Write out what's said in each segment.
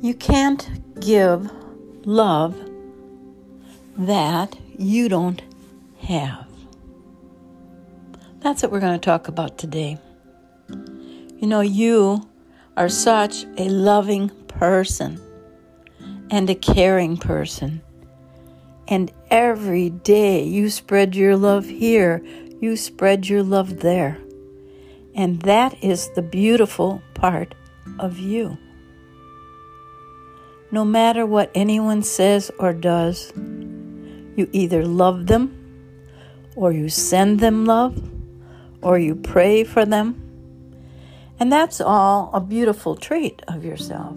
You can't give love that you don't have. That's what we're going to talk about today. You know, you are such a loving person and a caring person. And every day you spread your love here, you spread your love there. And that is the beautiful part of you. No matter what anyone says or does, you either love them, or you send them love, or you pray for them. And that's all a beautiful trait of yourself.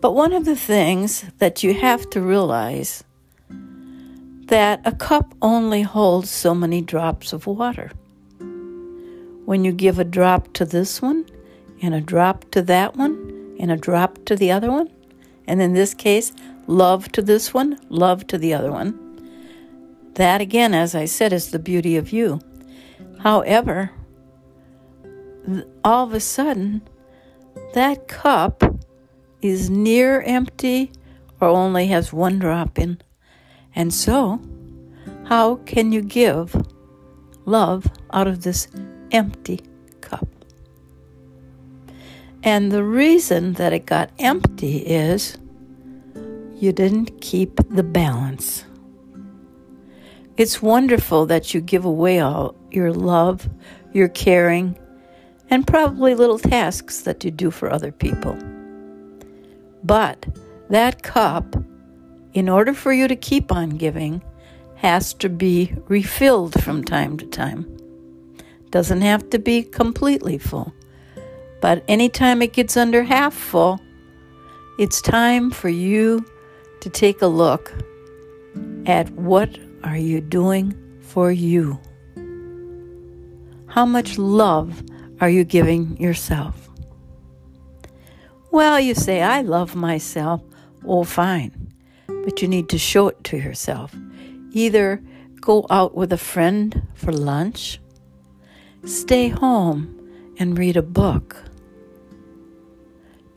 But one of the things that you have to realize that a cup only holds so many drops of water. When you give a drop to this one, and a drop to that one, and a drop to the other one, and in this case, love to this one, love to the other one. That, again, as I said, is the beauty of you. However, all of a sudden, that cup is near empty or only has one drop in. And so, how can you give love out of this empty cup? And the reason that it got empty is you didn't keep the balance. It's wonderful that you give away all your love, your caring, and probably little tasks that you do for other people. But that cup, in order for you to keep on giving, has to be refilled from time to time. Doesn't have to be completely full. But anytime it gets under half full, it's time for you to take a look at what are you doing for you? How much love are you giving yourself? Well, you say, I love myself. Oh, fine. But you need to show it to yourself. Either go out with a friend for lunch, stay home and read a book,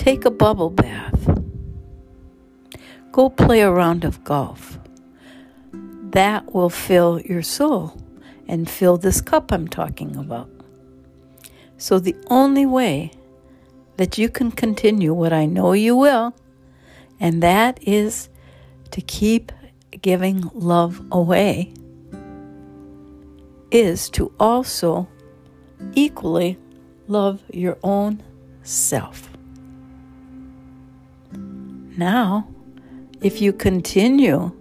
Take a bubble bath. Go play a round of golf. That will fill your soul and fill this cup I'm talking about. So, the only way that you can continue what I know you will, and that is to keep giving love away, is to also equally love your own self. Now, if you continue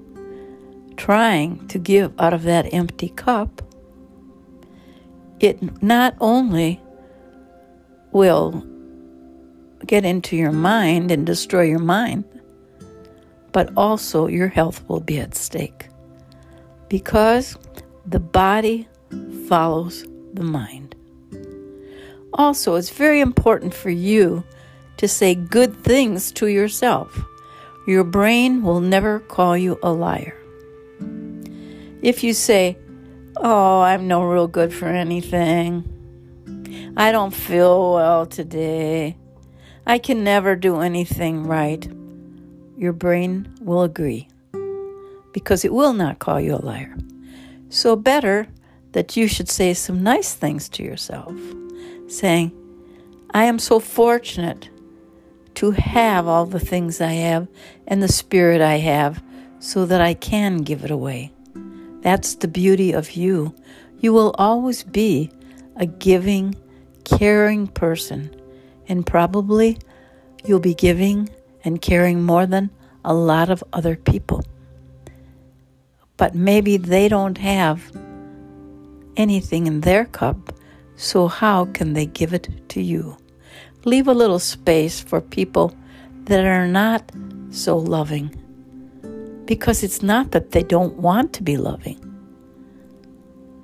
trying to give out of that empty cup, it not only will get into your mind and destroy your mind, but also your health will be at stake. Because the body follows the mind. Also, it's very important for you to say good things to yourself. Your brain will never call you a liar. If you say, Oh, I'm no real good for anything. I don't feel well today. I can never do anything right. Your brain will agree because it will not call you a liar. So, better that you should say some nice things to yourself, saying, I am so fortunate to have all the things I have and the spirit I have so that I can give it away. That's the beauty of you. You will always be a giving, caring person, and probably you'll be giving and caring more than a lot of other people. But maybe they don't have anything in their cup, so how can they give it to you? Leave a little space for people that are not so loving. Because it's not that they don't want to be loving.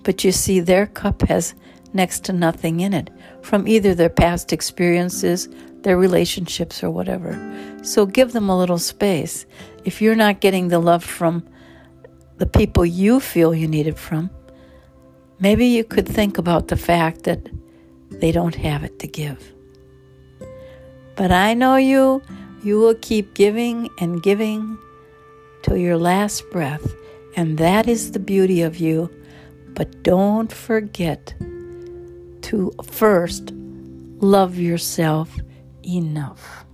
But you see, their cup has next to nothing in it from either their past experiences, their relationships, or whatever. So give them a little space. If you're not getting the love from the people you feel you need it from, maybe you could think about the fact that they don't have it to give. But I know you, You will keep giving and giving till your last breath, and that is the beauty of you. But don't forget to first love yourself enough.